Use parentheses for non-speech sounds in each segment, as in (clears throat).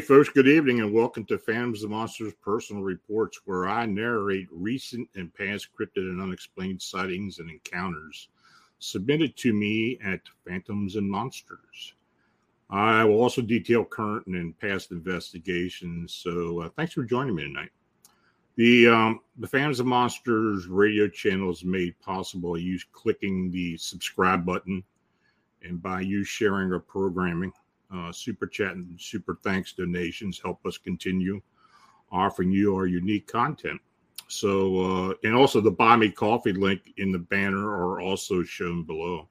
folks, good evening and welcome to Phantoms and Monsters Personal Reports, where I narrate recent and past cryptid and unexplained sightings and encounters submitted to me at Phantoms and Monsters. I will also detail current and past investigations, so uh, thanks for joining me tonight. The um, the Phantoms and Monsters radio channel is made possible you clicking the subscribe button and by you sharing our programming. Uh, super chat and super thanks donations help us continue offering you our unique content. So, uh, and also the buy me coffee link in the banner are also shown below.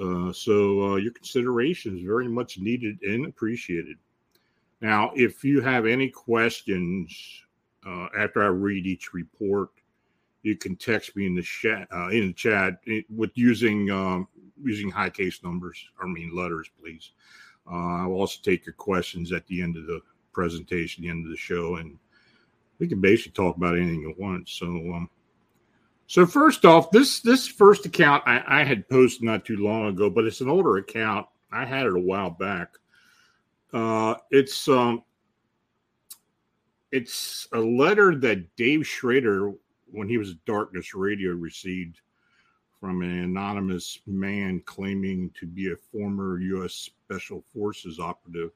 Uh, so, uh, your consideration is very much needed and appreciated. Now, if you have any questions uh, after I read each report, you can text me in the chat uh, in the chat with using um, using high case numbers. I mean letters, please. Uh, I'll also take your questions at the end of the presentation, the end of the show, and we can basically talk about anything you want. So, um, so first off, this this first account I, I had posted not too long ago, but it's an older account. I had it a while back. Uh, it's um, it's a letter that Dave Schrader, when he was at Darkness Radio, received from an anonymous man claiming to be a former U.S. Special Forces operative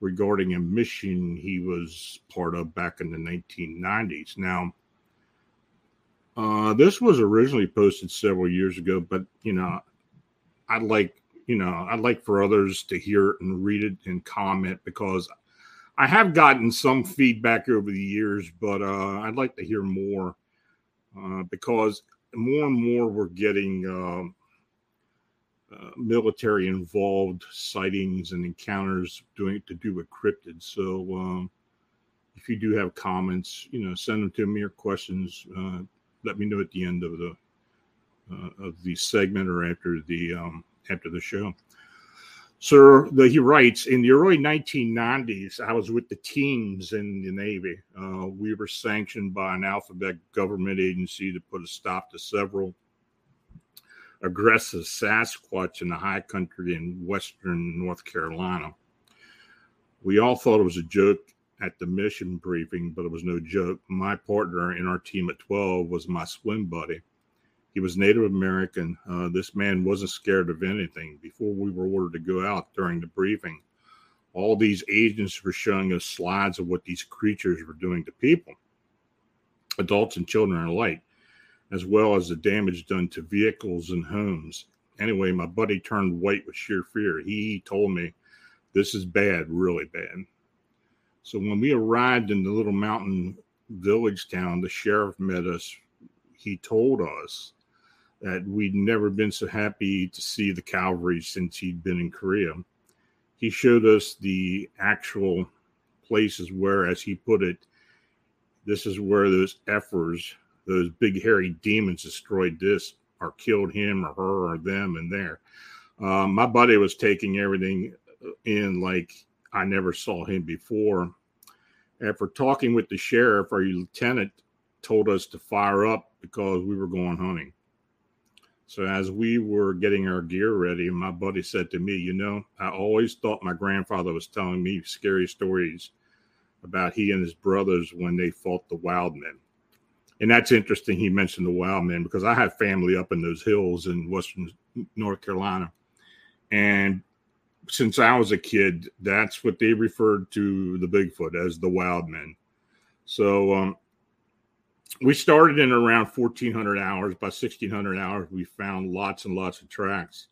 regarding a mission he was part of back in the 1990s. Now, uh, this was originally posted several years ago, but you know, I'd like you know I'd like for others to hear it and read it and comment because I have gotten some feedback over the years, but uh, I'd like to hear more uh, because more and more we're getting um, uh, military involved sightings and encounters doing to do with cryptids. So um, if you do have comments, you know, send them to me or questions. Uh, let me know at the end of the uh, of the segment or after the um, after the show. Sir, the, he writes in the early 1990s, I was with the teams in the Navy. Uh, we were sanctioned by an alphabet government agency to put a stop to several aggressive Sasquatch in the high country in western North Carolina. We all thought it was a joke at the mission briefing, but it was no joke. My partner in our team at 12 was my swim buddy. He was Native American. Uh, this man wasn't scared of anything. Before we were ordered to go out during the briefing, all these agents were showing us slides of what these creatures were doing to people, adults and children alike, as well as the damage done to vehicles and homes. Anyway, my buddy turned white with sheer fear. He told me, This is bad, really bad. So when we arrived in the little mountain village town, the sheriff met us. He told us that we'd never been so happy to see the cavalry since he'd been in Korea. He showed us the actual places where, as he put it, this is where those effers, those big hairy demons destroyed this or killed him or her or them and there. Uh, my buddy was taking everything in like I never saw him before. After talking with the sheriff, our lieutenant told us to fire up because we were going hunting. So as we were getting our gear ready, my buddy said to me, "You know, I always thought my grandfather was telling me scary stories about he and his brothers when they fought the wild men." And that's interesting. He mentioned the wild men because I have family up in those hills in western North Carolina, and since I was a kid, that's what they referred to the Bigfoot as the wild men. So um, we started in around 1400 hours. By 1600 hours we found lots and lots of tracks.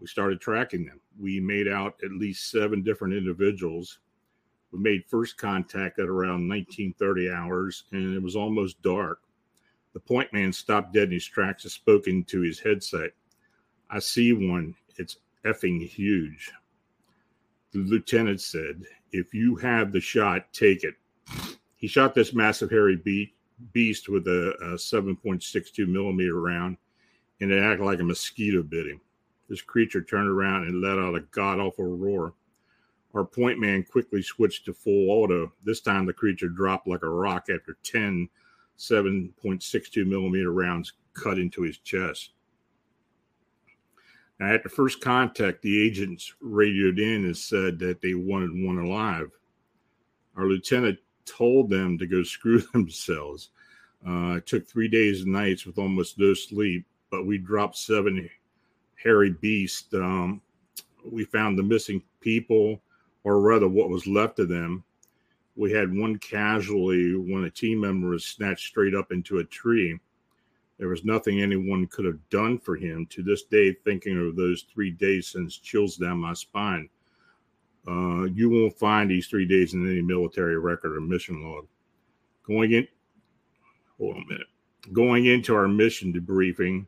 We started tracking them. We made out at least seven different individuals. We made first contact at around 1930 hours and it was almost dark. The point man stopped dead in his tracks and spoke into his headset. I see one. It's effing huge the lieutenant said. If you have the shot take it. He shot this massive hairy beast beast with a, a 7.62 millimeter round, and it acted like a mosquito bit him. This creature turned around and let out a god awful roar. Our point man quickly switched to full auto. This time the creature dropped like a rock after 10 7.62 millimeter rounds cut into his chest. Now, at the first contact, the agents radioed in and said that they wanted one alive. Our lieutenant told them to go screw (laughs) themselves. Uh, it took three days and nights with almost no sleep, but we dropped seven hairy beasts. Um, we found the missing people, or rather, what was left of them. We had one casualty when a team member was snatched straight up into a tree. There was nothing anyone could have done for him. To this day, thinking of those three days sends chills down my spine. Uh, you won't find these three days in any military record or mission log. Going in, hold on a minute. Going into our mission debriefing,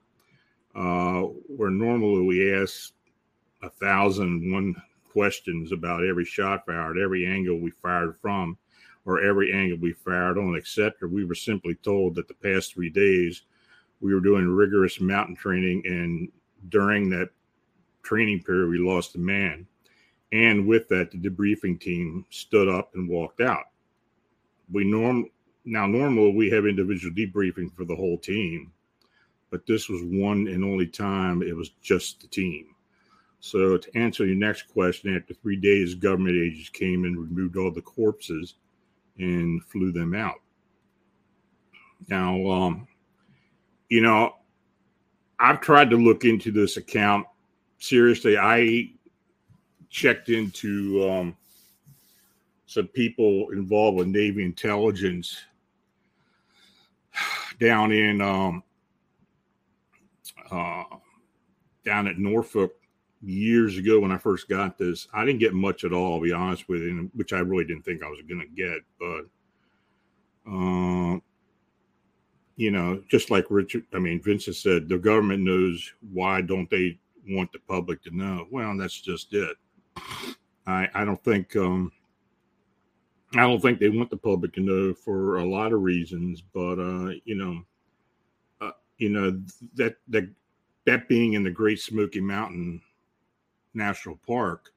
uh, where normally we ask a thousand one questions about every shot fired, every angle we fired from, or every angle we fired on, etc. We were simply told that the past three days we were doing rigorous mountain training, and during that training period, we lost a man. And with that, the debriefing team stood up and walked out. We norm now normally we have individual debriefing for the whole team, but this was one and only time it was just the team. So to answer your next question, after three days, government agents came and removed all the corpses and flew them out. Now, um, you know, I've tried to look into this account seriously. I checked into um, some people involved with Navy intelligence down in um, uh, down at Norfolk years ago when I first got this. I didn't get much at all, I'll be honest with you, which I really didn't think I was going to get. But, uh, you know, just like Richard, I mean, Vincent said, the government knows. Why don't they want the public to know? Well, that's just it. I I don't think um, I don't think they want the public to know for a lot of reasons, but uh, you know, uh, you know that that that being in the Great Smoky Mountain National Park,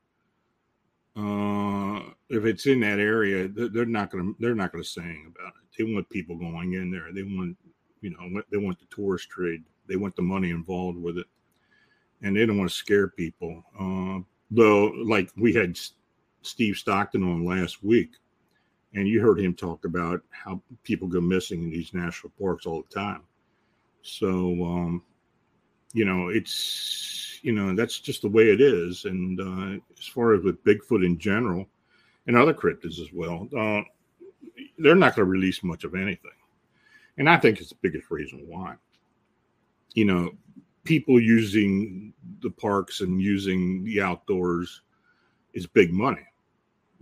uh, if it's in that area, they're not going to they're not say anything about it. They want people going in there. They want you know they want the tourist trade. They want the money involved with it, and they don't want to scare people. Though like we had Steve Stockton on last week, and you heard him talk about how people go missing in these national parks all the time. So, um, you know, it's you know that's just the way it is. And uh, as far as with Bigfoot in general, and other cryptids as well, uh, they're not going to release much of anything. And I think it's the biggest reason why. You know, people using the parks and using the outdoors is big money.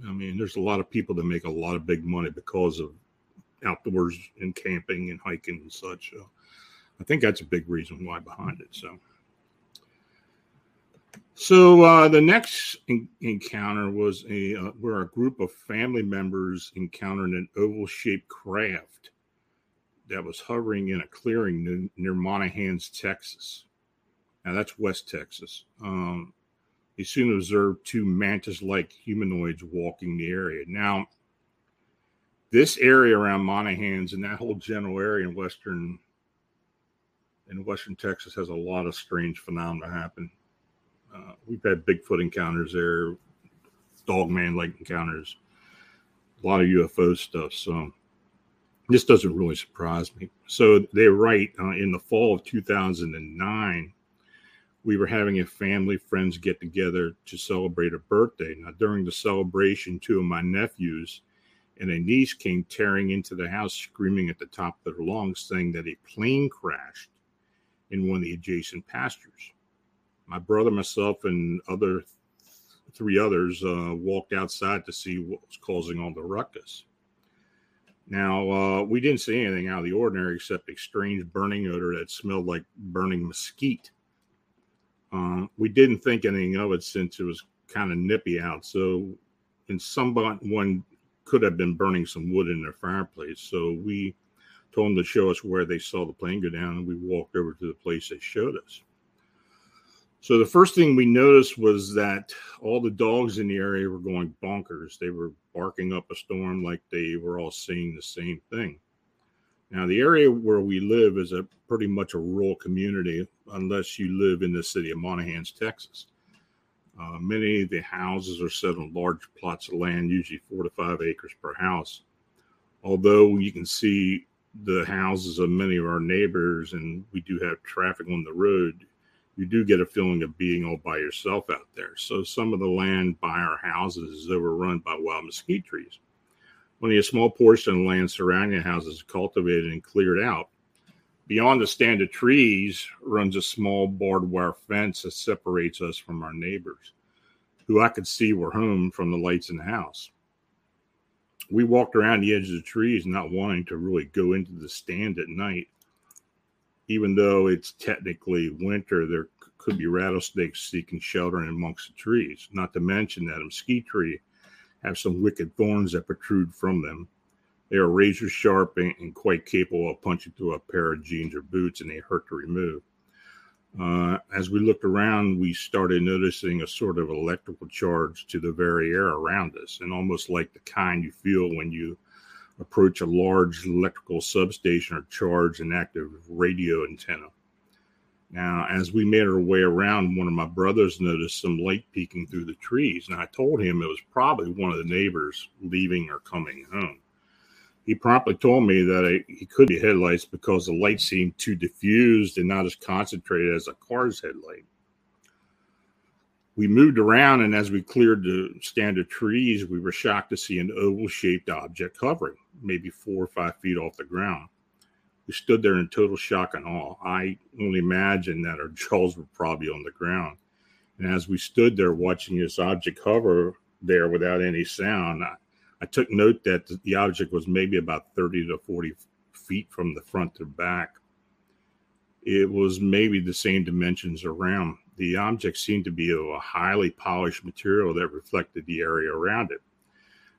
I mean, there's a lot of people that make a lot of big money because of outdoors and camping and hiking and such. So I think that's a big reason why behind it. So, so uh, the next in- encounter was a uh, where a group of family members encountered an oval-shaped craft that was hovering in a clearing near, near Monahans, Texas. Now that's West Texas. Um, they soon observed two mantis like humanoids walking the area. Now, this area around Monahans and that whole general area in western in western Texas has a lot of strange phenomena happen. Uh, we've had Bigfoot encounters there, dogman like encounters, a lot of UFO stuff. So this doesn't really surprise me. So they write. Uh, in the fall of 2009, we were having a family friends get together to celebrate a birthday. Now, during the celebration, two of my nephews and a niece came tearing into the house, screaming at the top of their lungs, saying that a plane crashed in one of the adjacent pastures. My brother, myself, and other three others uh, walked outside to see what was causing all the ruckus. Now, uh, we didn't see anything out of the ordinary except a strange burning odor that smelled like burning mesquite. Um, we didn't think anything of it since it was kind of nippy out. So, in some one could have been burning some wood in their fireplace. So we told them to show us where they saw the plane go down, and we walked over to the place they showed us. So the first thing we noticed was that all the dogs in the area were going bonkers. They were barking up a storm like they were all seeing the same thing. Now, the area where we live is a pretty much a rural community, unless you live in the city of Monahans, Texas. Uh, many of the houses are set on large plots of land, usually four to five acres per house. Although you can see the houses of many of our neighbors and we do have traffic on the road, you do get a feeling of being all by yourself out there. So some of the land by our houses is overrun by wild mesquite trees. Only a small portion of land surrounding the houses is cultivated and cleared out. Beyond the stand of trees runs a small barbed wire fence that separates us from our neighbors, who I could see were home from the lights in the house. We walked around the edge of the trees, not wanting to really go into the stand at night. Even though it's technically winter, there could be rattlesnakes seeking shelter amongst the trees, not to mention that a mesquite tree have some wicked thorns that protrude from them. They are razor sharp and, quite capable of punching through a pair of jeans or boots, and they hurt to remove. Uh, as we looked around, we started noticing a sort of electrical charge to the very air around us, and almost like the kind you feel when you approach a large electrical substation or charge an active radio antenna. Now, as we made our way around, one of my brothers noticed some light peeking through the trees, and I told him it was probably one of the neighbors leaving or coming home. He promptly told me that he could be headlights because the light seemed too diffused and not as concentrated as a car's headlight. We moved around, and as we cleared the stand of trees, we were shocked to see an oval shaped object hovering, maybe four or five feet off the ground. We stood there in total shock and awe. I only imagine that our (laughs) jaws were probably on the ground. And as we stood there watching this object hover there without any sound, I, I took note that the object was maybe about 30 to 40 feet from the front to back. It was maybe the same dimensions around. The object seemed to be of a highly polished material that reflected the area around it.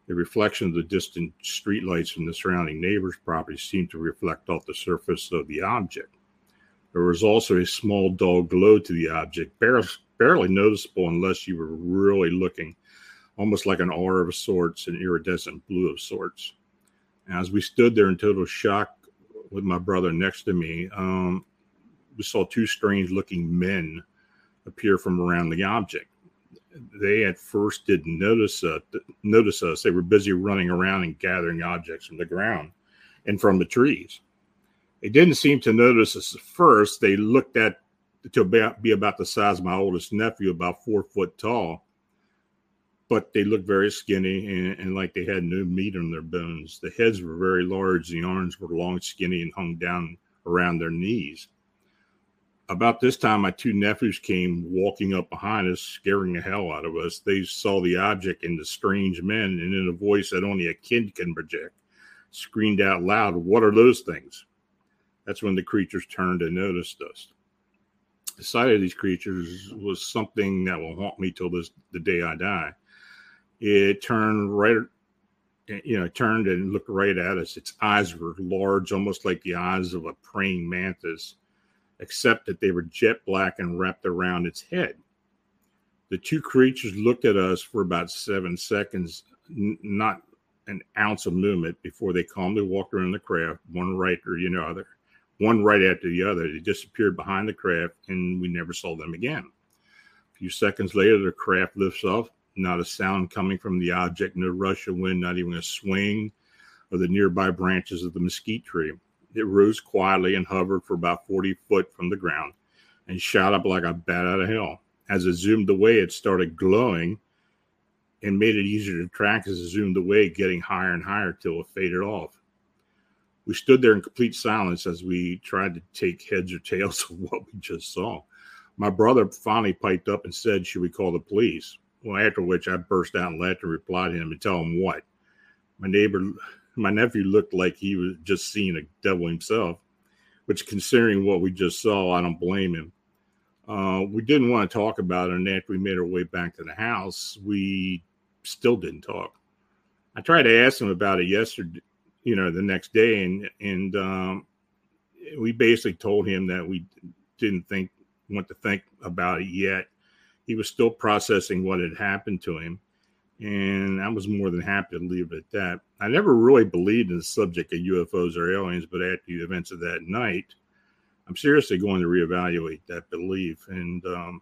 The reflection of the distant streetlights from the surrounding neighbors' property seemed to reflect off the surface of the object. There was also a small dull glow to the object, barely, noticeable unless you were really looking, almost like an aura of sorts, an iridescent blue of sorts. As we stood there in total shock with my brother next to me, um, we saw two strange looking men appear from around the object they at first didn't notice uh, notice us. They were busy running around and gathering objects from the ground and from the trees. They didn't seem to notice us at first. They looked at to be about the size of my oldest nephew, about four foot tall, but they looked very skinny and, and like they had no meat on their bones. The heads were very large. The arms were long, skinny, and hung down around their knees about this time, my two nephews came walking up behind us, scaring the hell out of us. They saw the object and the strange men, and in a voice that only a kid can project, screamed out loud, What are those things? That's when the creatures turned and noticed us. The sight of these creatures was something that will haunt me till this the day I die. It turned right, you know, turned and looked right at us. Its eyes were large, almost like the eyes of a praying mantis except that they were jet black and wrapped around its head. The two creatures looked at us for about seven seconds, n- not an ounce of movement, before they calmly walked around the craft, one right or you know other, one right after the other. They disappeared behind the craft, and we never saw them again. A few seconds later, the craft lifts off. Not a sound coming from the object, no rush of wind, not even a swing of the nearby branches of the mesquite tree. It rose quietly and hovered for about 40 foot from the ground and shot up like a bat out of hell. As it zoomed away, it started glowing and made it easier to track as it zoomed away, getting higher and higher till it faded off. We stood there in complete silence as we tried to take heads or tails (laughs) of what we just saw. My brother finally piped up and said, Should we call the police? Well, after which I burst out and laughed and replied to him and tell him what. My neighbor my nephew looked like he was just seeing a devil himself, which, considering what we just saw, I don't blame him. Uh, we didn't want to talk about it, and after we made our way back to the house, we still didn't talk. I tried to ask him about it yesterday, you know, the next day, and and um, we basically told him that we didn't think want to think about it yet. He was still processing what had happened to him And I was more than happy to leave it at that. I never really believed in the subject of UFOs or aliens, but after the events of that night, I'm seriously going to reevaluate that belief. And um,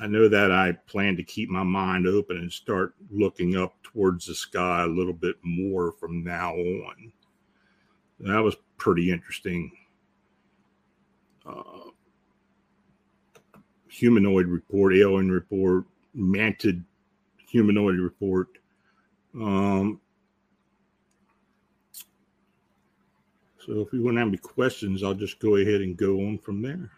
I know that I plan to keep my mind open and start looking up towards the sky a little bit more from now on. That was pretty interesting. Uh, humanoid report, alien report, mantid humanoid report. Um, so if you want to have any questions, I'll just go ahead and go on from there.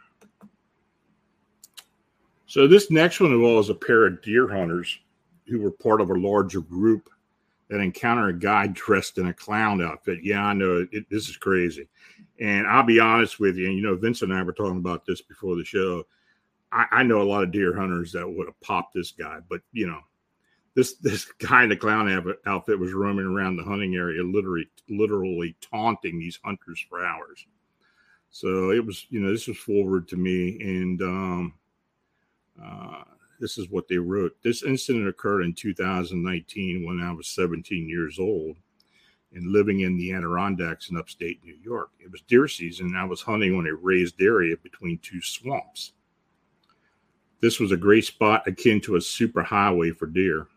So this next one involves a pair of deer hunters who were part of a larger group that encountered a guy dressed in a clown outfit. Yeah, I know it, this is crazy. And I'll be honest with you, and you know, Vincent and I were talking about this before the show. I, I know a lot of deer hunters that would have popped this guy, but you know, this this guy in the clown outfit was roaming around the hunting area, literally literally taunting these hunters for hours. So it was, you know, this was forward to me, and um, uh, this is what they wrote. This incident occurred in 2019 when I was 17 years old and living in the Adirondacks in upstate New York. It was deer season, and I was hunting on a raised area between two swamps. This was a great spot akin to a super highway for deer.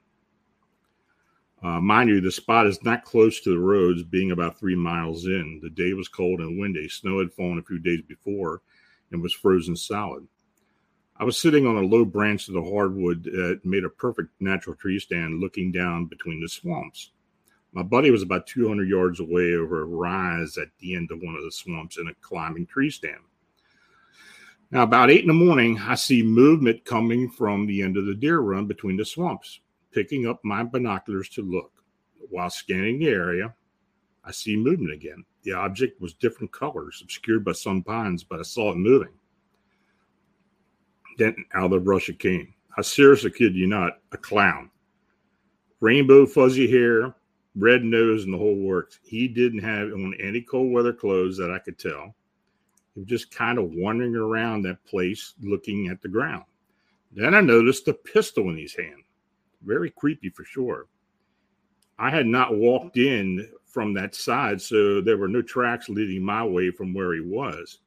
Uh, mind you, the spot is not close to the roads, being about three miles in. The day was cold and windy. Snow had fallen a few days before and was frozen solid. I was sitting on a low branch of the hardwood that made a perfect natural tree stand looking down between the swamps. My buddy was about 200 yards away over a rise at the end of one of the swamps in a climbing tree stand. Now, about eight in the morning, I see movement coming from the end of the deer run between the swamps. Picking up my binoculars to look. While scanning the area, I see movement again. The object was different colors, obscured by some pines, but I saw it moving. Then out of the brush it came. I seriously kid you not, a clown. Rainbow fuzzy hair, red nose, and the whole works. He didn't have on any cold weather clothes that I could tell. He was just kind of wandering around that place looking at the ground. Then I noticed a pistol in his hand. Very creepy for sure. I had not walked in from that side, so there were no tracks leading my way from where he was.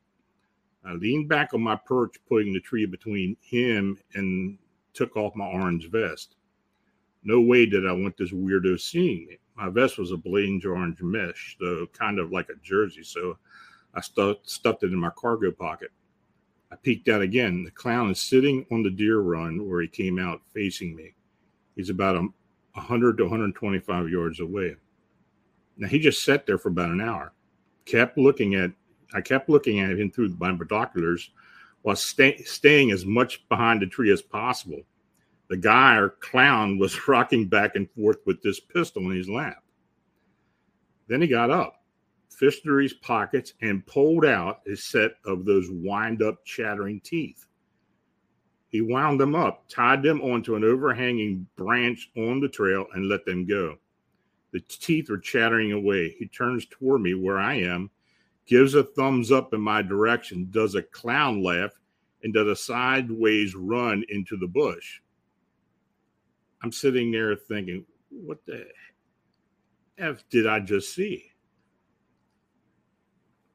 I leaned back on my perch, putting the tree between him and took off my orange vest. No way did I want this weirdo seeing me. My vest was a blaze orange mesh, though kind of like a jersey, so I stu- stuffed it in my cargo pocket. I peeked out again. The clown is sitting on the deer run where he came out facing me. He's about a 100 to 125 yards away. Now he just sat there for about an hour, kept looking at I kept looking at him through my binoculars while stay, staying as much behind the tree as possible. The guy or clown was (laughs) rocking back and forth with this pistol in his lap. Then he got up, fished through his pockets, and pulled out a set of those wind up chattering teeth. He wound them up, tied them onto an overhanging branch on the trail, and let them go. The teeth were chattering away. He turns toward me where I am gives a thumbs up in my direction, does a clown laugh, and does a sideways run into the bush. I'm sitting there thinking, what the F did I just see?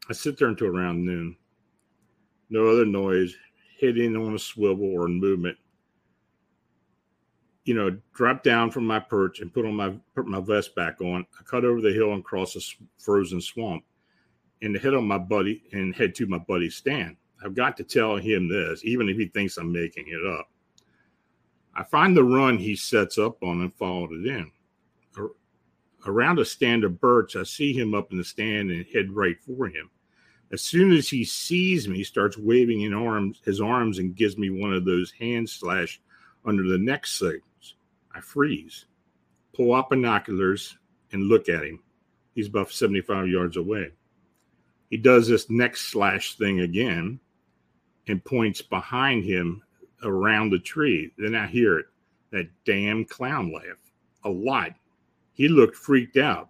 I sit there until around noon. No other noise, hitting on a swivel or movement. You know, drop down from my perch and put on my put my vest back on. I cut over the hill and cross a frozen swamp and head on my buddy and head to my buddy Stan. I've got to tell him this, even if he thinks I'm making it up. I find the run he sets up on and followed it in. Around a stand of birch, I see him up in the stand and head right for him. As soon as he sees me, he starts waving in arms, his arms and gives me one of those hand slash under the neck signals. I freeze, pull out binoculars, and look at him. He's about 75 yards away. He does this neck slash thing again and points behind him around the tree. Then I hear it that damn clown laugh a lot. He looked freaked out.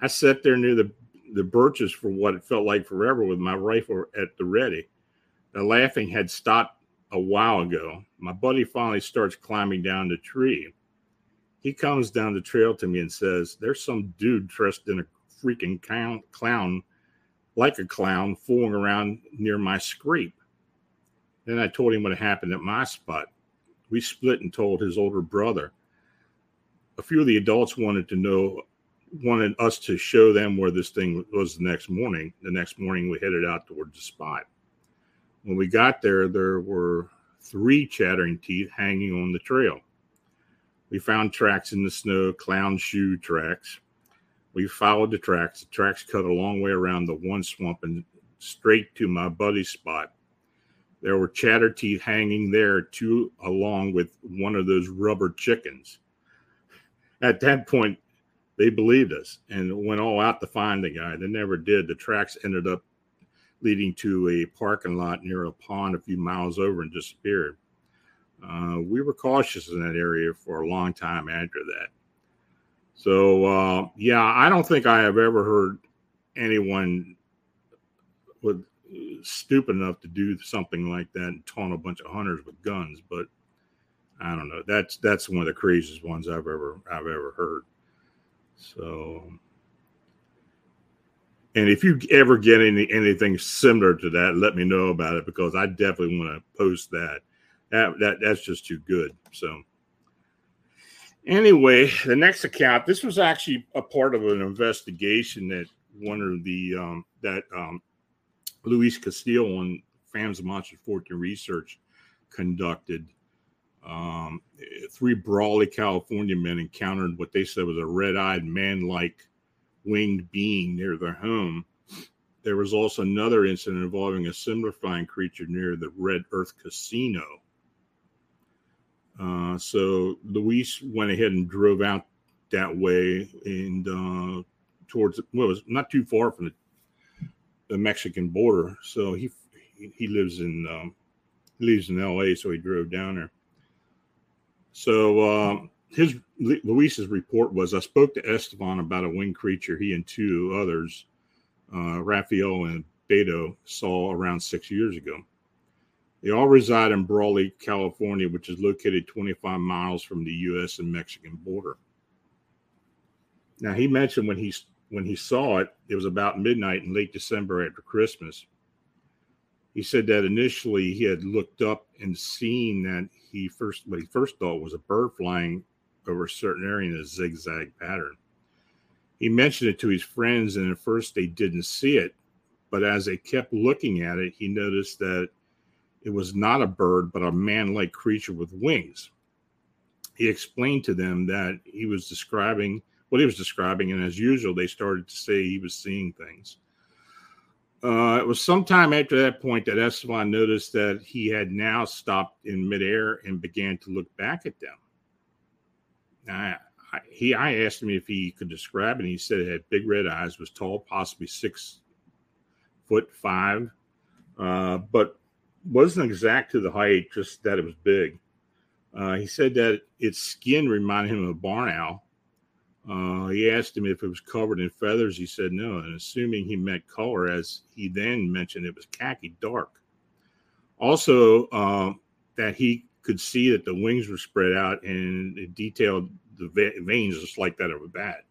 I sat there near the, the birches for what it felt like forever with my rifle at the ready. The laughing had stopped a while ago. My buddy finally starts climbing down the tree. He comes down the trail to me and says, There's some dude dressed in a freaking clown, like a clown, fooling around near my scrape. Then I told him what happened at my spot. We split and told his older brother. A few of the adults wanted to know, wanted us to show them where this thing was the next morning. The next morning, we headed out towards the spot. When we got there, there were three chattering teeth hanging on the trail. We found tracks in the snow, clown shoe tracks. We followed the tracks. The tracks cut a long way around the one swamp and straight to my buddy's spot. There were chatter teeth hanging there too, along with one of those rubber chickens. At that point, they believed us and went all out to find the guy. They never did. The tracks ended up leading to a parking lot near a pond a few miles over and disappeared. Uh, we were cautious in that area for a long time after that. So, uh, yeah, I don't think I have ever heard anyone with stupid enough to do something like that and taunt a bunch of hunters with guns. But I don't know. That's that's one of the craziest ones I've ever I've ever heard. So, and if you ever get any anything similar to that, let me know about it because I definitely want to post that. That that that's just too good. So. Anyway, the next account. This was actually a part of an investigation that one of the um, that um, Luis Castillo and Phantoms and Monsters Fortean Research conducted. Um, three Brawley, California men encountered what they said was a red eyed man like winged being near their home. There was also another incident involving a similar flying creature near the Red Earth Casino. Uh, so Luis went ahead and drove out that way and uh, towards well, it was not too far from the the Mexican border. So he he lives in um, he lives in L.A. So he drove down there. So um, his Luis's report was I spoke to Esteban about a winged creature he and two others, uh, Rafael and Beto, saw around six years ago. They all reside in Brawley, California, which is located 25 miles from the U.S. and Mexican border. Now he mentioned when he's when he saw it, it was about midnight in late December after Christmas. He said that initially he had looked up and seen that he first what he first thought was a bird flying over a certain area in a zigzag pattern. He mentioned it to his friends, and at first they didn't see it, but as they kept looking at it, he noticed that it was not a bird, but a man like creature with wings. He explained to them that he was describing what he was describing. And as usual, they started to say he was seeing things. Uh, it was sometime after that point that Esteban noticed that he had now stopped in midair and began to look back at them. I, I, he, I asked him if he could describe it. And he said it had big red eyes, was tall, possibly six foot five, uh, but wasn't exact to the height, just that it was big. Uh, he said that its skin reminded him of a barn owl, uh, he asked him if it was covered in feathers. He said no, and assuming he meant color, as he then mentioned, it was khaki dark. Also, uh, that he could see that the wings were spread out and it detailed the veins just like that of a bat.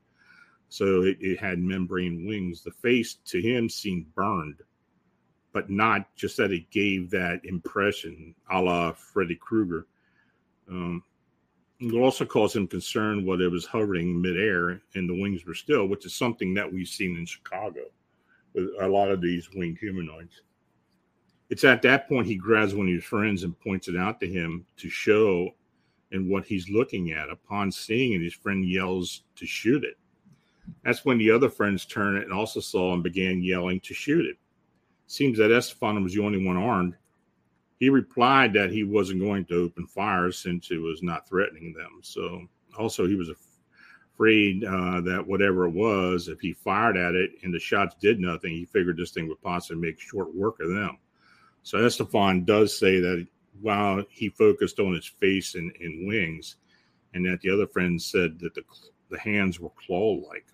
So it, it had membrane wings. The face to him seemed burned, but not just that it gave that impression a la Freddy Krueger. Um, it also caused him concern when it was hovering midair and the wings were still, which is something that we've seen in Chicago with a lot of these winged humanoids. It's at that point he grabs one of his friends and points it out to him to show and what he's looking at. Upon seeing it, his friend yells to shoot it. That's when the other friends turn it and also saw and began yelling to shoot it. Seems that Esteban was the only one armed he replied that he wasn't going to open fire since it was not threatening them. So also he was afraid uh, that whatever it was, if he fired at it and the shots did nothing, he figured this thing would possibly make short work of them. So Estefan does say that while he focused on his face and, and wings, and that the other friends said that the the hands were claw-like.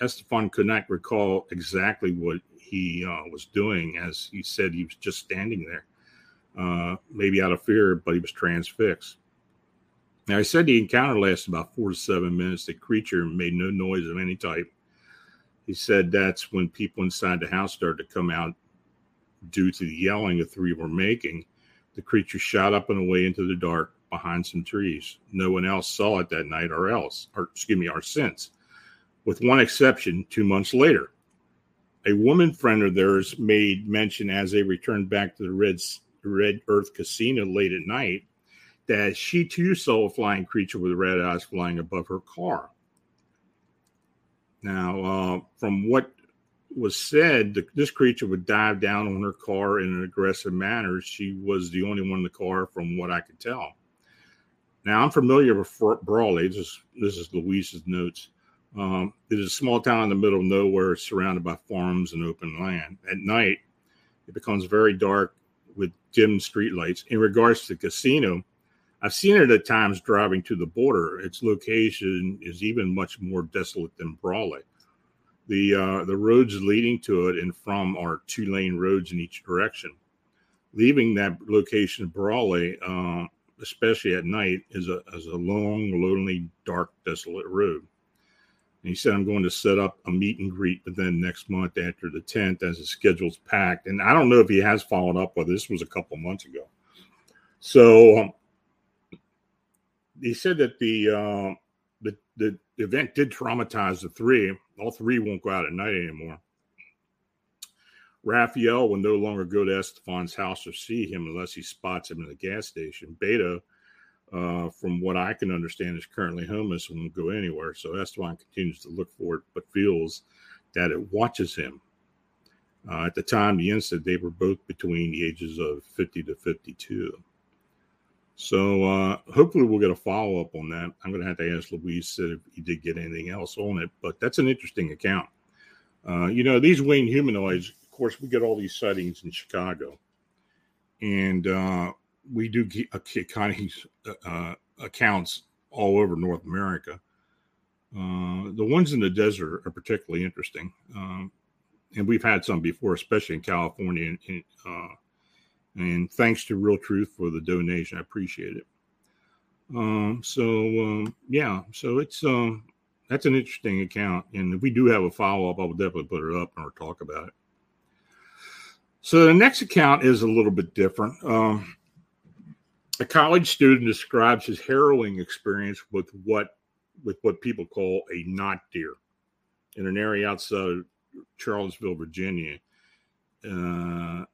Estefan could not recall exactly what he uh, was doing, as he said he was just standing there uh, maybe out of fear, but he was transfixed. Now, I said the encounter lasted about four to seven minutes. The creature made no noise of any type. He said that's when people inside the house started to come out due to the yelling the three were making. The creature shot up and away into the dark behind some trees. No one else saw it that night or else, or excuse me, or since, with one exception two months later. A woman friend of theirs made mention as they returned back to the Red, Red Earth Casino late at night that she too saw a flying creature with red eyes flying above her car. Now, uh, from what was said, the, this creature would dive down on her car in an aggressive manner. She was the only one in the car, from what I could tell. Now, I'm familiar with Brawley. This is, this is Luis's notes. Um, it is a small town in the middle of nowhere, surrounded by farms and open land. At night, it becomes very dark with dim streetlights. In regards to the casino, I've seen it at times driving to the border. Its location is even much more desolate than Brawley. The uh, the roads leading to it and from are two lane roads in each direction. Leaving that location, Brawley, uh, especially at night, is a is a long, lonely, dark, desolate road. And he said, "I'm going to set up a meet and greet within next month after the 10th, as the schedule's packed." And I don't know if he has followed up, but this was a couple months ago. So um, he said that the uh, the the event did traumatize the three. All three won't go out at night anymore. Raphael will no longer go to Estefan's house or see him unless he spots him in the gas station. Beta, uh, from what I can understand, is currently homeless and won't go anywhere. So Esteban continues to look for it, but feels that it watches him. Uh, at the time the incident, they were both between the ages of 50 to 52. So uh, hopefully we'll get a follow up on that. I'm going to have to ask Luis if he did get anything else on it, but that's an interesting account. Uh, you know, these winged humanoids, of course, we get all these sightings in Chicago, and uh, we do get uh, accounts all over North America. Uh, the ones in the desert are particularly interesting, um, and we've had some before, especially in California and, and uh, and thanks to Real Truth for the donation. I appreciate it. Um, so um, yeah, so it's um, that's an interesting account, and if we do have a follow up, I will definitely put it up or talk about it. So the next account is a little bit different. Um, a college student describes his harrowing experience with what with what people call a not deer in an area outside Charlottesville, Virginia. Uh,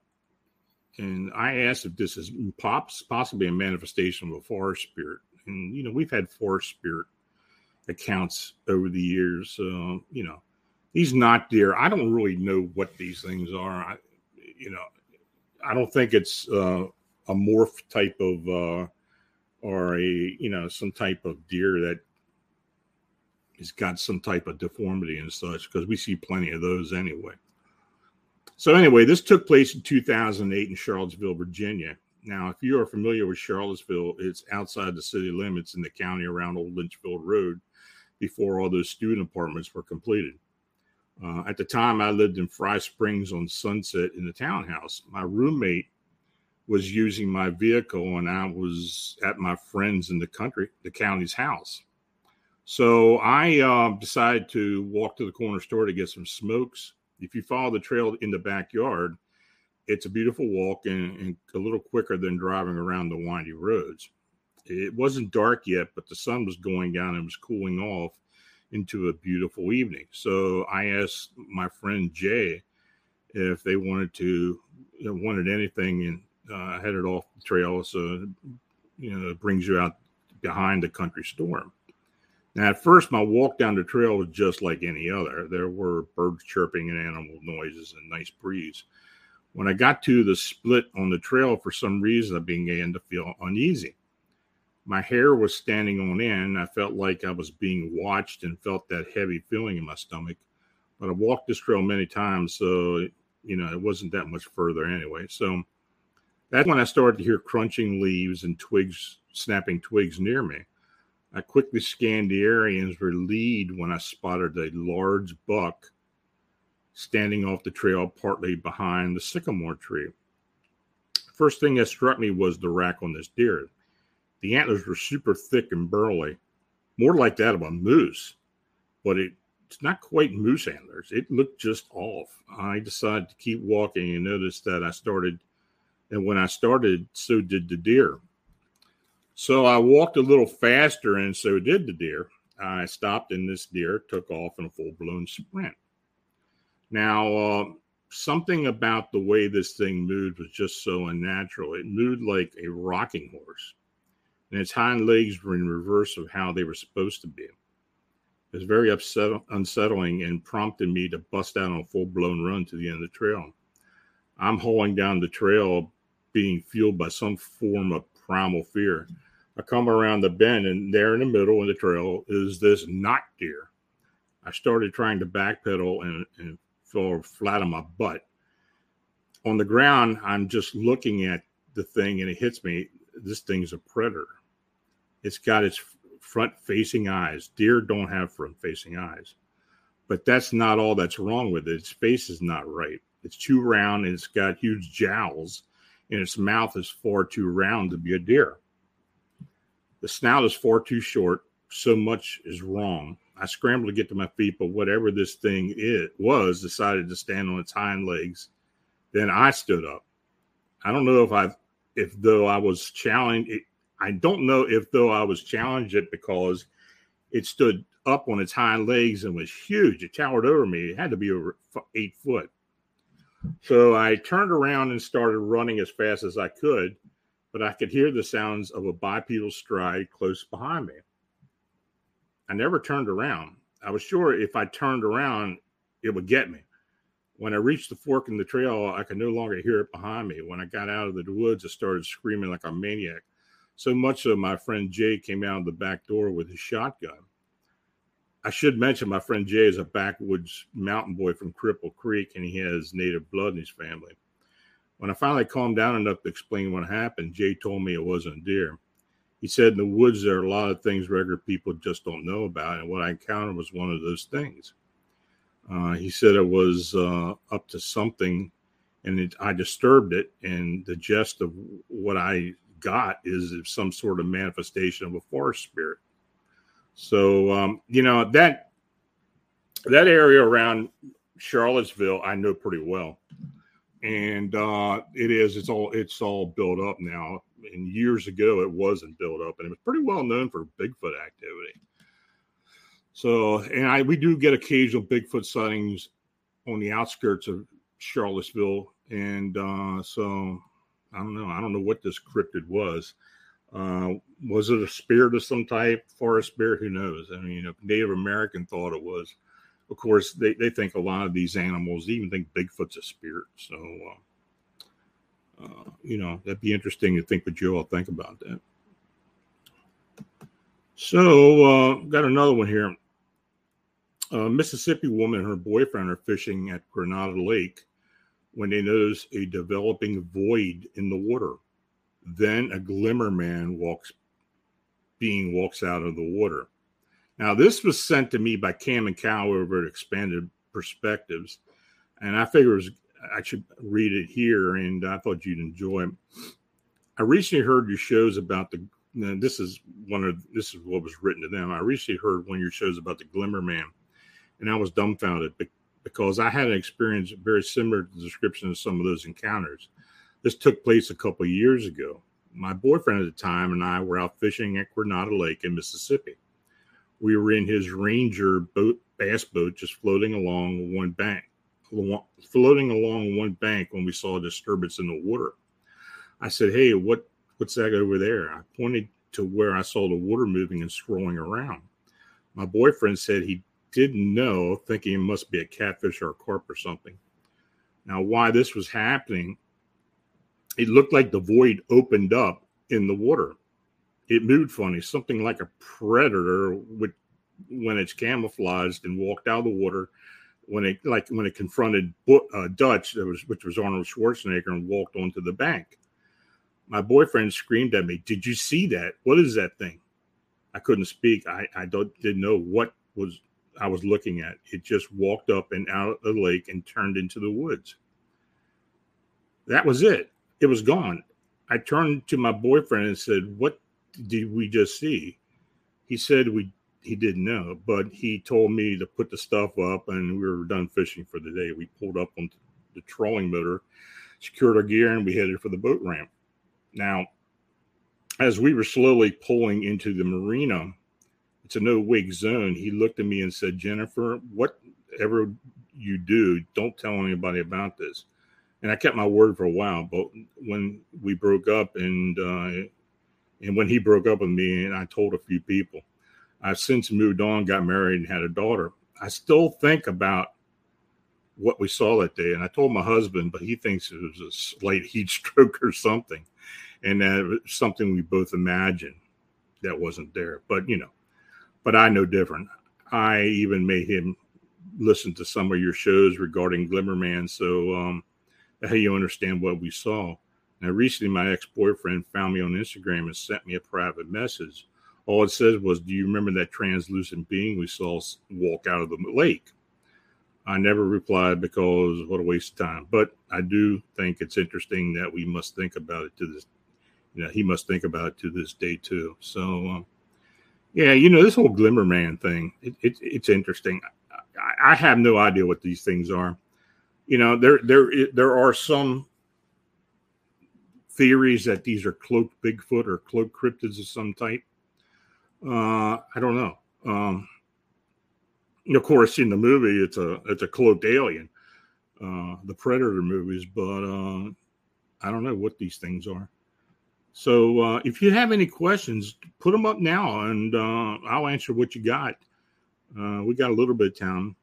and I asked if this is pops possibly a manifestation of a forest spirit. And you know, we've had forest spirit accounts over the years. So you know, these not deer. I don't really know what these things are. I, you know, I don't think it's uh, a morph type of uh, or a you know some type of deer that has got some type of deformity and such because we see plenty of those anyway. So anyway, this took place in 2008 in Charlottesville, Virginia. Now, if you are familiar with Charlottesville, it's outside the city limits in the county around Old Lynchfield Road before all those student apartments were completed. Uh, at the time, I lived in Fry Springs on Sunset in the townhouse. My roommate was using my vehicle, and I was at my friend's in the country, the county's house. So I uh, decided to walk to the corner store to get some smokes if you follow the trail in the backyard, it's a beautiful walk and, and, a little quicker than driving around the windy roads. It wasn't dark yet, but the sun was going down and was cooling off into a beautiful evening. So I asked my friend Jay if they wanted to wanted anything and uh, headed off the trail. So you know, it brings you out behind the country storm. Now, at first, my walk down the trail was just like any other. There were birds chirping and animal noises and nice breeze. When I got to the split on the trail, for some reason, I began to feel uneasy. My hair was standing on end. I felt like I was being watched and felt that heavy feeling in my stomach. But I walked this trail many times, so you know it wasn't that much further anyway. So that's when I started to hear crunching leaves and twigs snapping twigs near me. I quickly scanned the area and was relieved when I spotted a large buck standing off the trail partly behind the sycamore tree. First thing that struck me was the rack on this deer. The antlers were super thick and burly, more like that of a moose, but it, it's not quite moose antlers. It looked just off. I decided to keep walking and noticed that I started, and when I started, so did the deer. So I walked a little faster, and so did the deer. I stopped, and this deer took off in a full blown sprint. Now, uh, something about the way this thing moved was just so unnatural. It moved like a rocking horse, and its hind legs were in reverse of how they were supposed to be. It was very upset, unsettling and prompted me to bust out on a full blown run to the end of the trail. I'm hauling down the trail, being fueled by some form of primal fear. I come around the bend, and there in the middle of the trail is this not deer. I started trying to backpedal and, and fell flat on my butt. On the ground, I'm just looking at the thing and it hits me. This thing's a predator. It's got its front facing eyes. Deer don't have front facing eyes. But that's not all that's wrong with it. Its face is not right. It's too round and it's got huge jowls, and its mouth is far too round to be a deer. The snout is far too short. So much is wrong. I scrambled to get to my feet, but whatever this thing it was decided to stand on its hind legs. Then I stood up. I don't know if I, if though I was challenged, I don't know if though I was challenged it because it stood up on its hind legs and was huge. It towered over me. It had to be over eight foot. So I turned around and started running as fast as I could, but I could hear the sounds of a bipedal stride close behind me. I never turned around. I was sure if I turned around, it would get me. When I reached the fork in the trail, I could no longer hear it behind me. When I got out of the woods, I started screaming like a maniac. So much so, my friend Jay came out of the back door with his shotgun. I should mention my friend Jay is a backwoods mountain boy from Cripple Creek, and he has native blood in his family. When I finally calmed down enough to explain what happened, Jay told me it wasn't a deer. He said in the woods there are a lot of things regular people just don't know about and what i encountered was one of those things. Uh, he said it was uh, up to something and it, i disturbed it and the gist of what i got is some sort of manifestation of a forest spirit so um, you know that that area around charlottesville i know pretty well. And uh, it is it's all it's all built up now. And years ago it wasn't built up and it was pretty well known for bigfoot activity. So and i we do get occasional bigfoot sightings on the outskirts of charlottesville. And uh, so i don't know. I don't know what this cryptid was uh, was it a spirit of some type forest spirit who knows i mean if native american thought it was of course, they, they think a lot of these animals even think Bigfoot's a spirit. So, uh, uh, you know, that'd be interesting to think what you all think about that. So, uh, got another one here. A Mississippi woman and her boyfriend are fishing at Grenada Lake when they notice a developing void in the water. Then a glimmer man walks, being walks out of the water. Now, this was sent to me by Cam and Cow over at Expanded Perspectives, and I figured was, I should read it here, and I thought you'd enjoy it. I recently heard your shows about the. this is one of this is what was written to them. I recently heard one of your shows about the Glimmer Man, and I was dumbfounded because I had an experience very similar to the description of some of those encounters. This took place a couple years ago. My boyfriend at the time and I were out fishing at Grenada Lake in Mississippi we were in his Ranger boat, bass boat, just floating along one bank, floating along one bank when we saw a disturbance in the water. I said, "Hey, what what's that over there?" I pointed to where I saw the water moving and swirling around. My boyfriend said he didn't know, thinking it must be a catfish or a carp or something. Now, why this was happening, it looked like the void opened up in the water it moved funny, something like a predator would when it's camouflaged and walked out of the water. When it like when it confronted uh, Dutch, that was which was Arnold Schwarzenegger, and walked onto the bank. My boyfriend screamed at me, "Did you see that? What is that thing?" I couldn't speak. I I don't didn't know what was I was looking at. It just walked up and out of the lake and turned into the woods. That was it. It was gone. I turned to my boyfriend and said, "What did we just see? He said we he didn't know, but he told me to put the stuff up, and we were done fishing for the day. We pulled up on the trolling motor, secured our gear, and we headed for the boat ramp. Now, as we were slowly pulling into the marina, it's a no wake zone. He looked at me and said, "Jennifer, whatever you do, don't tell anybody about this." And I kept my word for a while, but when we broke up, and uh, and when he broke up with me, and I told a few people I've since moved on, got married, and had a daughter. I still think about what we saw that day. And I told my husband, but he thinks it was a slight heat (laughs) stroke or something. And that was something we both imagined that wasn't there. But, you know, but I know different. I even made him listen to some of your shows regarding Glimmerman. So, um, how you understand what we saw. Now, recently, my ex boyfriend found me on Instagram and sent me a private message all it says was, Do you remember that translucent being we saw walk out of the lake? I never replied because what a waste of time. But I do think it's interesting that we must think about it to this, you know, he must think about it to this day too. So, um, yeah, you know, this whole Glimmer Man thing, it, it, it's interesting. I, I, have no idea what these things are. You know, there, there, there are some theories that these are cloaked Bigfoot or cloaked cryptids of some type. Uh, I don't know. Um, of course, in the movie, it's a it's a cloaked alien, uh, the Predator movies, but uh, I don't know what these things are. So, uh, if you have any questions, put them up now, and uh, I'll answer what you got. Uh, we got a little bit of time.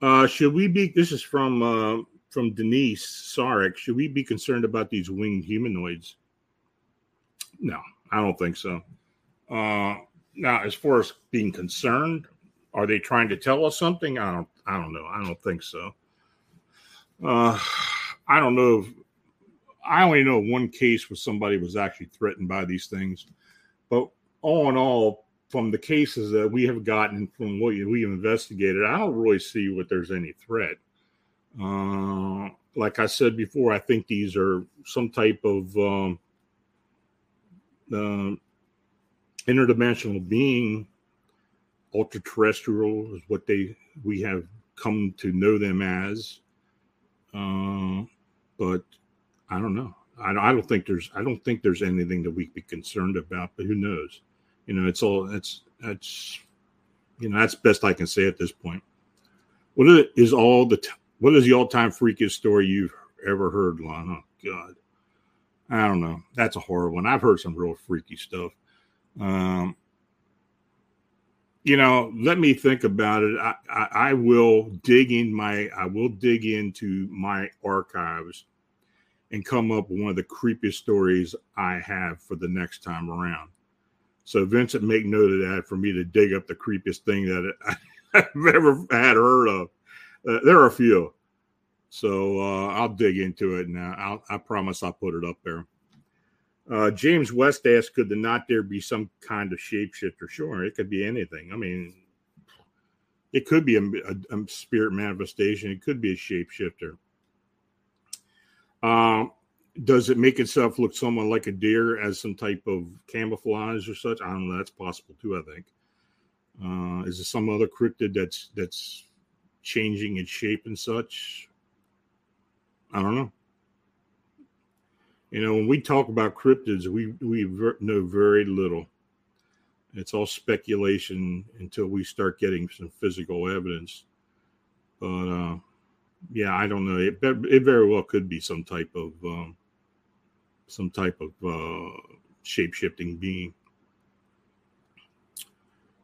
Uh, should we be? This is from uh, from Denise Sarek. Should we be concerned about these winged humanoids? No, I don't think so. Uh, now, as far as being concerned, are they trying to tell us something? I don't. I don't know. I don't think so. Uh, I don't know. If, I only know one case where somebody was actually threatened by these things, but all in all, from the cases that we have gotten from what we investigated, I don't really see what there's any threat. Uh, like I said before, I think these are some type of um, uh, interdimensional being, ultra terrestrial is what they we have come to know them as. Uh, but I don't know. I, I don't think there's I don't think there's anything that we be concerned about. But who knows? You know, it's all it's that's you know that's best I can say at this point. What is all the t- what is the all time freakiest story you've ever heard, Lon? Oh God, I don't know. That's a horror one. I've heard some real freaky stuff. Um, you know, let me think about it. I, I, I, will dig in my I will dig into my archives and come up with one of the creepiest stories I have for the next time around. So Vincent, make note of that for me to dig up the creepiest thing that (laughs) I've ever had heard of. Uh, there are a few, so uh, I'll dig into it now. I'll, I promise I'll put it up there. Uh, James West asked, could the not deer be some kind of shapeshifter? Sure, it could be anything. I mean, it could be a, a, a spirit manifestation, it could be a shapeshifter. Um, does it make itself look somewhat like a deer as some type of camouflage or such? I don't know. That's possible too. I think. Uh, is it some other cryptid that's that's changing its shape and such? I don't know. You know, when we talk about cryptids, we we know very little. It's all speculation until we start getting some physical evidence. But uh, yeah, I don't know. It, it very well could be some type of um, some type of uh, shape shifting being.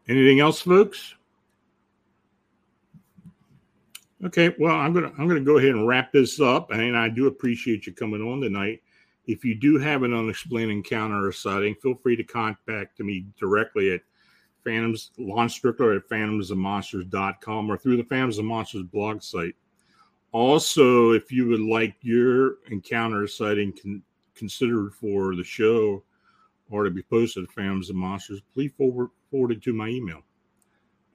Anything else, folks? Okay, well, I'm gonna I'm gonna go ahead and wrap this up, and I do appreciate you coming on tonight. If you do have an unexplained encounter or sighting, feel free to contact me directly at Phantoms Lon Strickler at phantomsandmonsters.com or through the Phantoms and Monsters blog site. Also, if you would like your encounter sighting con- considered for the show or to be posted at Phantoms and Monsters, please forward, forward it to my email.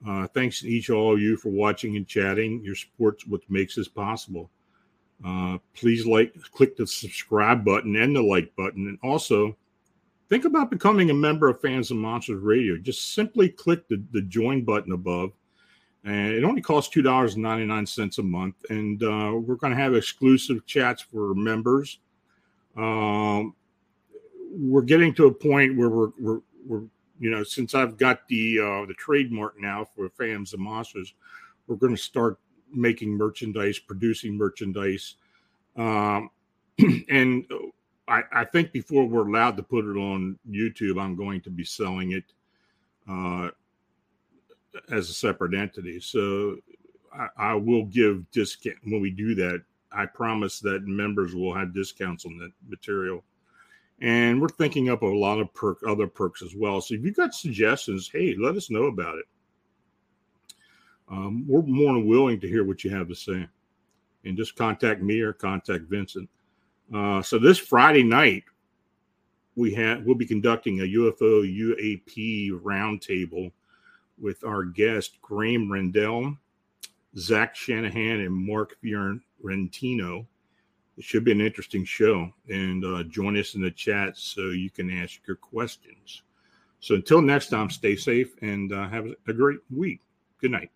Uh, thanks to each all of you for watching and chatting. Your support's what makes this possible. Uh, please like, click the subscribe button and the like button. And also, think about becoming a member of Phantoms and Monsters Radio. Just simply click the, the join button above. And it only costs $2.99 a month. And uh, we're going to have exclusive chats for members. Um, we're getting to a point where we're, we're, we're you know, since I've got the uh, the trademark now for Phantoms and Monsters, we're going to start making merchandise, producing merchandise. Um, (clears throat) and I, I, think before we're allowed to put it on YouTube, I'm going to be selling it uh, as a separate entity. So I, I, will give discount when we do that. I promise that members will have discounts on that material. And we're thinking up a lot of perk, other perks as well. So if you've got suggestions, hey, let us know about it. Um, we're more than willing to hear what you have to say. And just contact me or contact Vincent. Uh, so this Friday night, we have we'll be conducting a UFO UAP roundtable with our guest Graham Rendell, Zach Shanahan, and Mark Fiorentino. It should be an interesting show, and uh, join us in the chat so you can ask your questions. So until next time, stay safe and uh, have a great week. Good night.